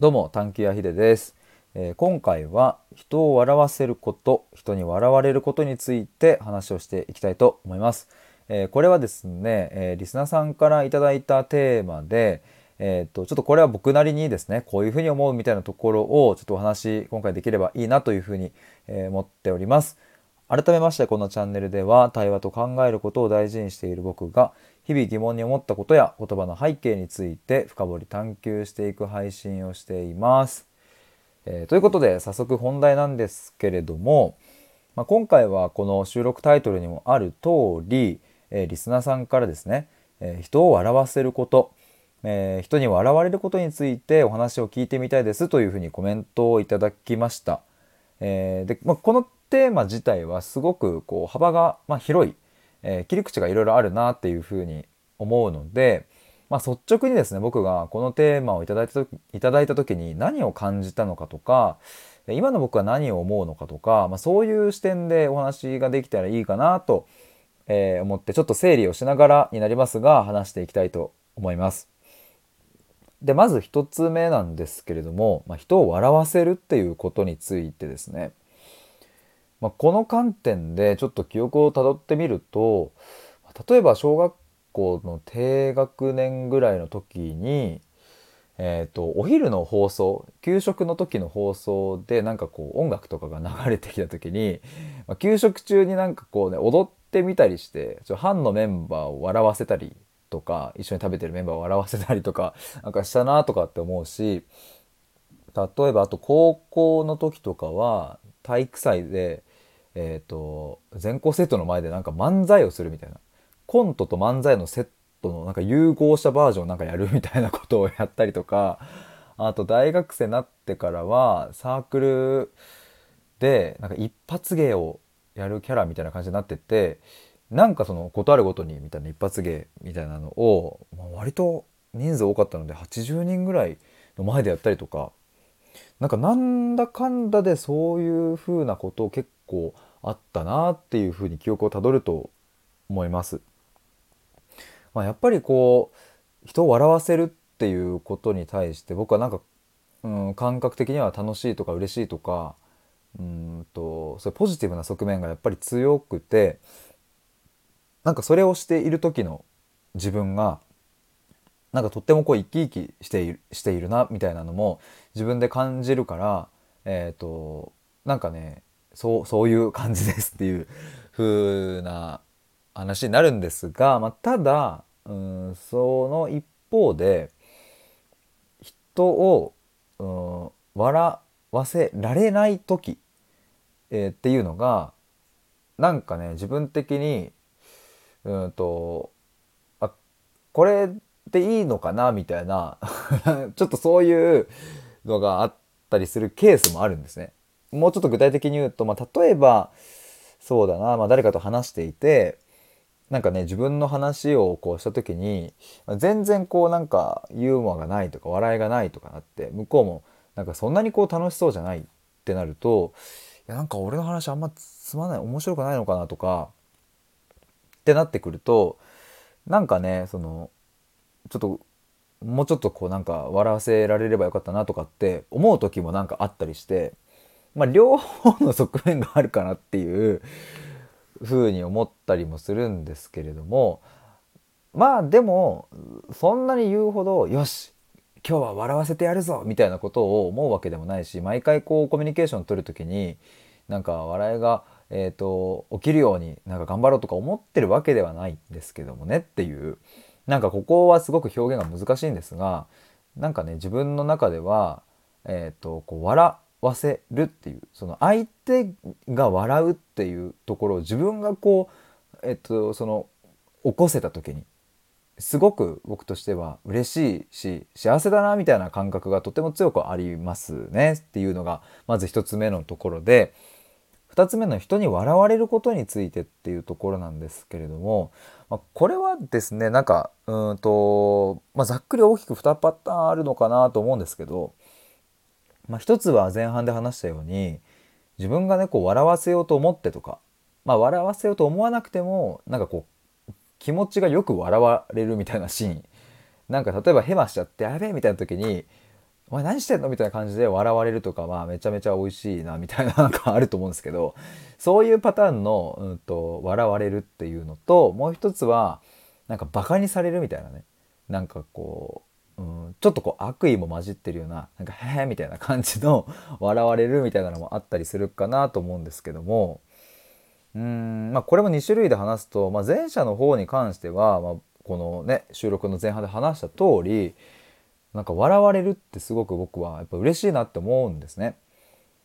どうも探求やひでです、えー、今回は人を笑わせること人に笑われることについて話をしていきたいと思います、えー、これはですね、えー、リスナーさんからいただいたテーマでえーと、ちょっとこれは僕なりにですねこういうふうに思うみたいなところをちょっとお話今回できればいいなというふうに、え思っております。改めましてこのチャンネルでは対話と考えることを大事にしている僕が日々疑問に思ったことや言葉の背景について深掘り探求していく配信をしています。えー、ということで早速本題なんですけれども、まあ、今回はこの収録タイトルにもある通り、えー、リスナーさんからですね、えー、人を笑わせること、え人に笑われることについてお話を聞いてみたいですというふうにコメントをいただきました。えでまあ、このテーマ自体はすごくこう幅が、ま、広いえー、切り口がいろいろあるなっていうふうに思うので、まあ、率直にですね僕がこのテーマをいただいた時いただいた時に何を感じたのかとか今の僕は何を思うのかとか、まあ、そういう視点でお話ができたらいいかなと、えー、思ってちょっと整理をしながらになりますが話していきたいと思います。でまず一つ目なんですけれども、まあ、人を笑わせるっていうことについてですねまあ、この観点でちょっと記憶をたどってみると例えば小学校の低学年ぐらいの時に、えーと、お昼の放送給食の時の放送でなんかこう音楽とかが流れてきた時に、まあ、給食中になんかこうね踊ってみたりしてちょ班のメンバーを笑わせたりとか一緒に食べてるメンバーを笑わせたりとか なんかしたなとかって思うし例えばあと高校の時とかは体育祭でえっ、ー、と全校生徒の前でなんか漫才をするみたいな。コントと漫才のセットのなんか融合したバージョンなんかやるみたいなことをやったりとか。あと大学生になってからはサークルでなんか一発芸をやるキャラみたいな感じになっててなんかそのことあるごとにみたいな一発芸みたいなのを、まあ、割と人数多かったので80人ぐらいの前でやったりとかなんかなんだかんだでそういう風なこと結構あったなっていうふうに記憶をたどると思います。まあ、やっぱりこう人を笑わせるっていうことに対して僕はなんか、うん、感覚的には楽しいとか嬉しいとかうんとそういうポジティブな側面がやっぱり強くてなんかそれをしている時の自分がなんかとってもこう生き生きしているしているなみたいなのも自分で感じるからえっ、ー、となんかねそうそういう感じですっていう風な話になるんですが、まあ、ただうんその一方で人をうん笑わせられない時、えー、っていうのがなんかね自分的にうんとあこれでいいのかなみたいな ちょっとそういうのがあったりするケースもあるんですね。もうちょっと具体的に言うと、まあ、例えばそうだな、まあ、誰かと話していてなんかね自分の話をこうした時に全然こうなんかユーモアがないとか笑いがないとかなって向こうもなんかそんなにこう楽しそうじゃないってなるといやなんか俺の話あんまつまない面白くないのかなとかってなってくるとなんかねそのちょっともうちょっとこうなんか笑わせられればよかったなとかって思う時もなんかあったりしてまあ、両方の側面があるかなっていうふうに思ったりもするんですけれどもまあでもそんなに言うほどよし今日は笑わせてやるぞみたいなことを思うわけでもないし毎回こうコミュニケーション取る時になんか笑いが、えーと、起きるようになんか頑張ろうとか思ってるわけではないんですけどもねっていうなんかここはすごく表現が難しいんですがなんかね自分の中では、えーとこう笑わせるっていうその相手が笑うっていうところを自分がこうえっとその起こせた時にすごく僕としては嬉しいし幸せだなみたいな感覚がとても強くありますねっていうのがまず1つ目のところで2つ目の人に笑われることについてっていうところなんですけれども、まあ、これはですねなんかうんと、まあ、ざっくり大きく2パターンあるのかなと思うんですけどまあ、一つは前半で話したように自分がねこう笑わせようと思ってとか、まあ、笑わせようと思わなくてもなんかこう気持ちがよく笑われるみたいなシーン。なんか例えばヘマしちゃってやべえみたいな時に「お前何してんの?」みたいな感じで笑われるとかはめちゃめちゃ美味しいなみたいななんかあると思うんですけどそういうパターンの、うんと、笑われるっていうのともう一つはなんかバカにされるみたいなねなんかこう、うん、ちょっとこう悪意も混じってるようななんか「へえ」みたいな感じの笑われるみたいなのもあったりするかなと思うんですけどもうんまあこれも2種類で話すと、まあ、前者の方に関しては、まあ、このね収録の前半で話した通りなんか笑われるってすごく僕はやっぱ嬉しいなって思うんですね。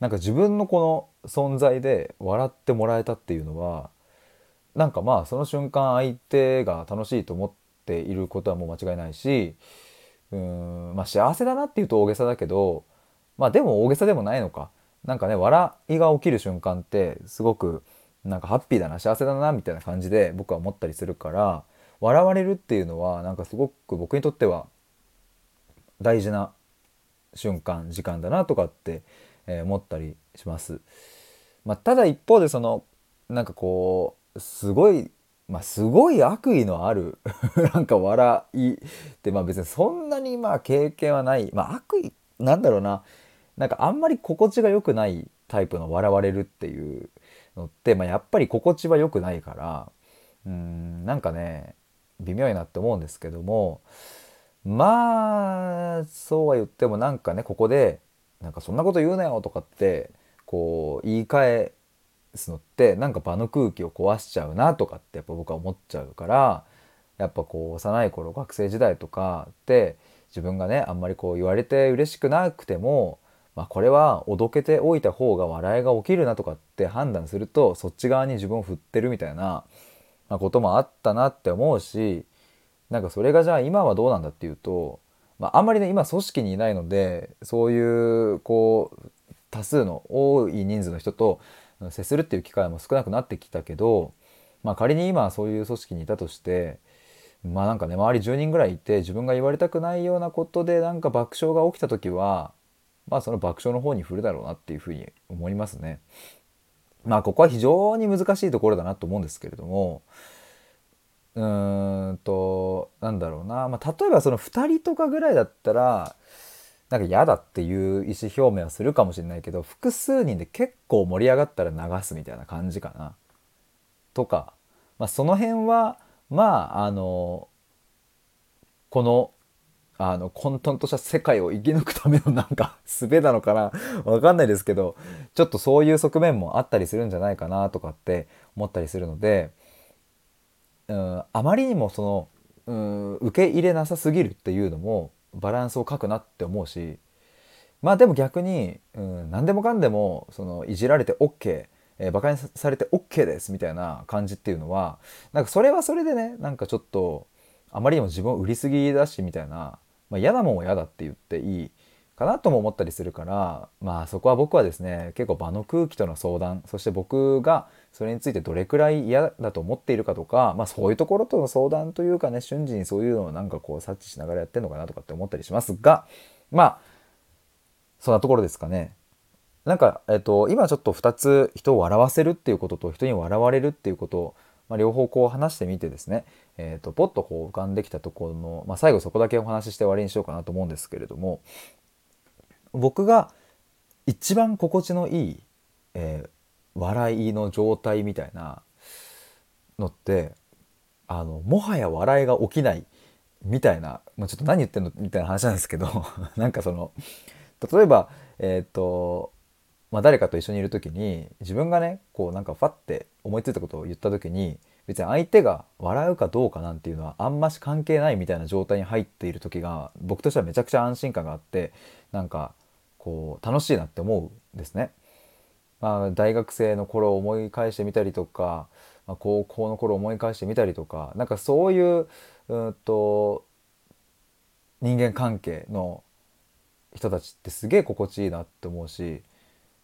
なんか自分のこの存在で笑ってもらえたっていうのはなんかまあその瞬間相手が楽しいと思っていることはもう間違いないしうーんまあ幸せだなっていうと大げさだけどまあでも大げさでもないのかなんかね笑いが起きる瞬間ってすごくなんかハッピーだな幸せだなみたいな感じで僕は思ったりするから笑われるっていうのはなんかすごく僕にとっては大事な瞬間時間だなとかって、えー、思ったりします。まあ、ただ一方でそのなんかこうすごいまあ、すごい悪意のある なんか笑いってまあ別にそんなにまあ経験はないまあ悪意なんだろうななんかあんまり心地が良くないタイプの笑われるっていうのって、まあ、やっぱり心地は良くないからうんなんかね微妙いなって思うんですけどもまあそうは言ってもなんかねここでなんかそんなこと言うなよとかってこう言い返すのってなんか場の空気を壊しちゃうなとかってやっぱ僕は思っちゃうからやっぱこう幼い頃学生時代とかって自分がねあんまりこう言われて嬉しくなくても、まあ、これはおどけておいた方が笑いが起きるなとかって判断するとそっち側に自分を振ってるみたいなまあ、こともあったなって思うしなんかそれがじゃあ今はどうなんだっていうと、まあ、あんまりね今組織にいないのでそういうこう多数の多い人数の人と接するっていう機会も少なくなってきたけど、まあ、仮に今そういう組織にいたとしてまあなんかね周り10人ぐらいいて自分が言われたくないようなことでなんか爆笑が起きた時はまあその爆笑の方に振るだろうなっていうふうに思いますね。まあここは非常に難しいところだなと思うんですけれどもうーんとなんだろうな、まあ、例えばその2人とかぐらいだったらなんか嫌だっていう意思表明はするかもしれないけど複数人で結構盛り上がったら流すみたいな感じかな。とか、まあ、その辺はまああのこのあの混沌とした世界を生き抜くためのなんか術なのかなわかんないですけどちょっとそういう側面もあったりするんじゃないかなとかって思ったりするのでうんあまりにもそのうん受け入れなさすぎるっていうのもバランスを書くなって思うしまあでも逆に、うん、何でもかんでもそのいじられて OK えー、バカにされて OK ですみたいな感じっていうのはなんかそれはそれでねなんかちょっとあまりにも自分を売りすぎだしみたいなまあ、嫌なもんは嫌だって言っていい。かなとも思ったりするからまあそこは僕はですね結構場の空気との相談そして僕がそれについてどれくらい嫌だと思っているかとか、まあ、そういうところとの相談というかね瞬時にそういうのをなんかこう察知しながらやってんのかなとかって思ったりしますがまあそんなところですかね。なんか、えっと、今ちょっと2つ人を笑わせるっていうことと人に笑われるっていうことをまあ、両方こう話してみてですね、えーと、ポッとこう浮かんできたところの、まあ、最後そこだけお話しして終わりにしようかなと思うんですけれども僕が一番心地のいい、えー、笑いの状態みたいなのってあのもはや笑いが起きないみたいな、まあ、ちょっと何言ってんのみたいな話なんですけど なんかその例えばえっ、ー、とまあ、誰かと一緒にいる時に自分がねこうなんかファッて思いついたことを言った時に別に相手が笑うかどうかなんていうのはあんまし関係ないみたいな状態に入っている時が僕としてはめちゃくちゃ安心感があってなんかこう楽しいなって思うんですね。まあ、大学生の頃を思い返してみたりとか、まあ、高校の頃を思い返してみたりとかなんかそういううんと人間関係の人たちってすげえ心地いいなって思うし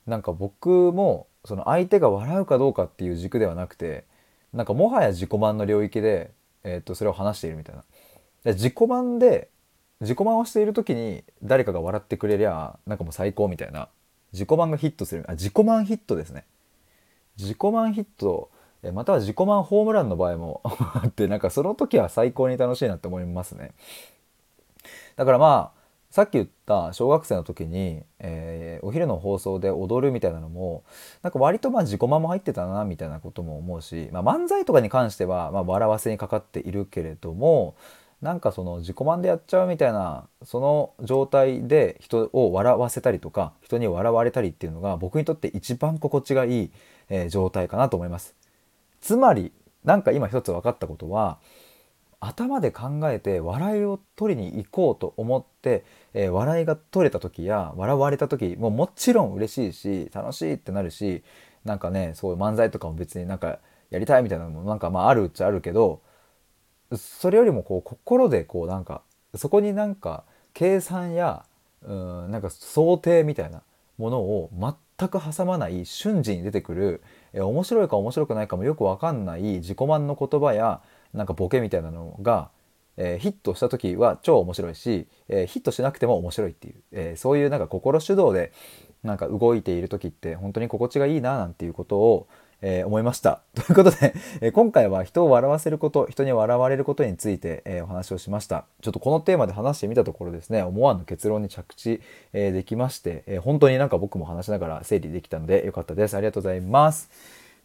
なんか僕もその相手が笑うかどうかっていう軸ではなくてなんかもはや自己満の領域で、えー、とそれを話しているみたいな。で自己満で自己満をしている時に誰かが笑ってくれりゃなんかもう最高みたいな。自己満がヒットする。あ自己満ヒットですね。自己満ヒットまたは自己満ホームランの場合も あってなんかその時は最高に楽しいなって思いますね。だからまあさっき言った小学生の時に、えー、お昼の放送で踊るみたいなのもなんか割とまあ自己満も入ってたなみたいなことも思うし、まあ、漫才とかに関してはま笑わせにかかっているけれどもなんかその自己満でやっちゃうみたいなその状態で人を笑わせたりとか人に笑われたりっていうのが僕にとって一番心地がいい、えー、状態かなと思います。つまりなんか今一つ分かったことは頭で考えて笑いを取りに行こうと思って、えー、笑いが取れた時や笑われた時ももちろん嬉しいし楽しいってなるしなんかねそういう漫才とかも別になんかやりたいみたいなのもなんかまああるっちゃあるけどそれよりもこう心でこうなんかそこになんか計算やうんなんか想定みたいなものを全く挟まない瞬時に出てくる、えー、面白いか面白くないかもよく分かんない自己満の言葉やなんかボケみたいなのが、えー、ヒットした時は超面白いし、えー、ヒットしなくても面白いっていう、えー、そういうなんか心主導でなんか動いている時って本当に心地がいいななんていうことを、え思いました。ということで、え今回は人を笑わせること、人に笑われることについて、えお話をしました。ちょっとこのテーマで話してみたところですね、思わぬ結論に着地、えできまして、え本当になんか僕も話しながら整理できたのでよかったです。ありがとうございます。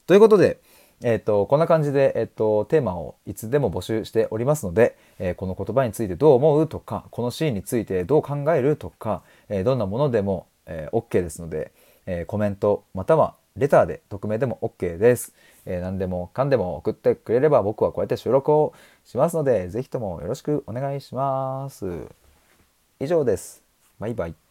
ということで、えーと、こんな感じで、えーと、テーマをいつでも募集しておりますので、えー、この言葉についてどう思うとかこのシーンについてどう考えるとか、え、どんなものでも、えー、OK ですので、えコメントまたはレターで匿名でも OK です、え何でもかんでも送ってくれれば僕はこうやって収録をしますので是非ともよろしくお願いします。以上です。バイバイ。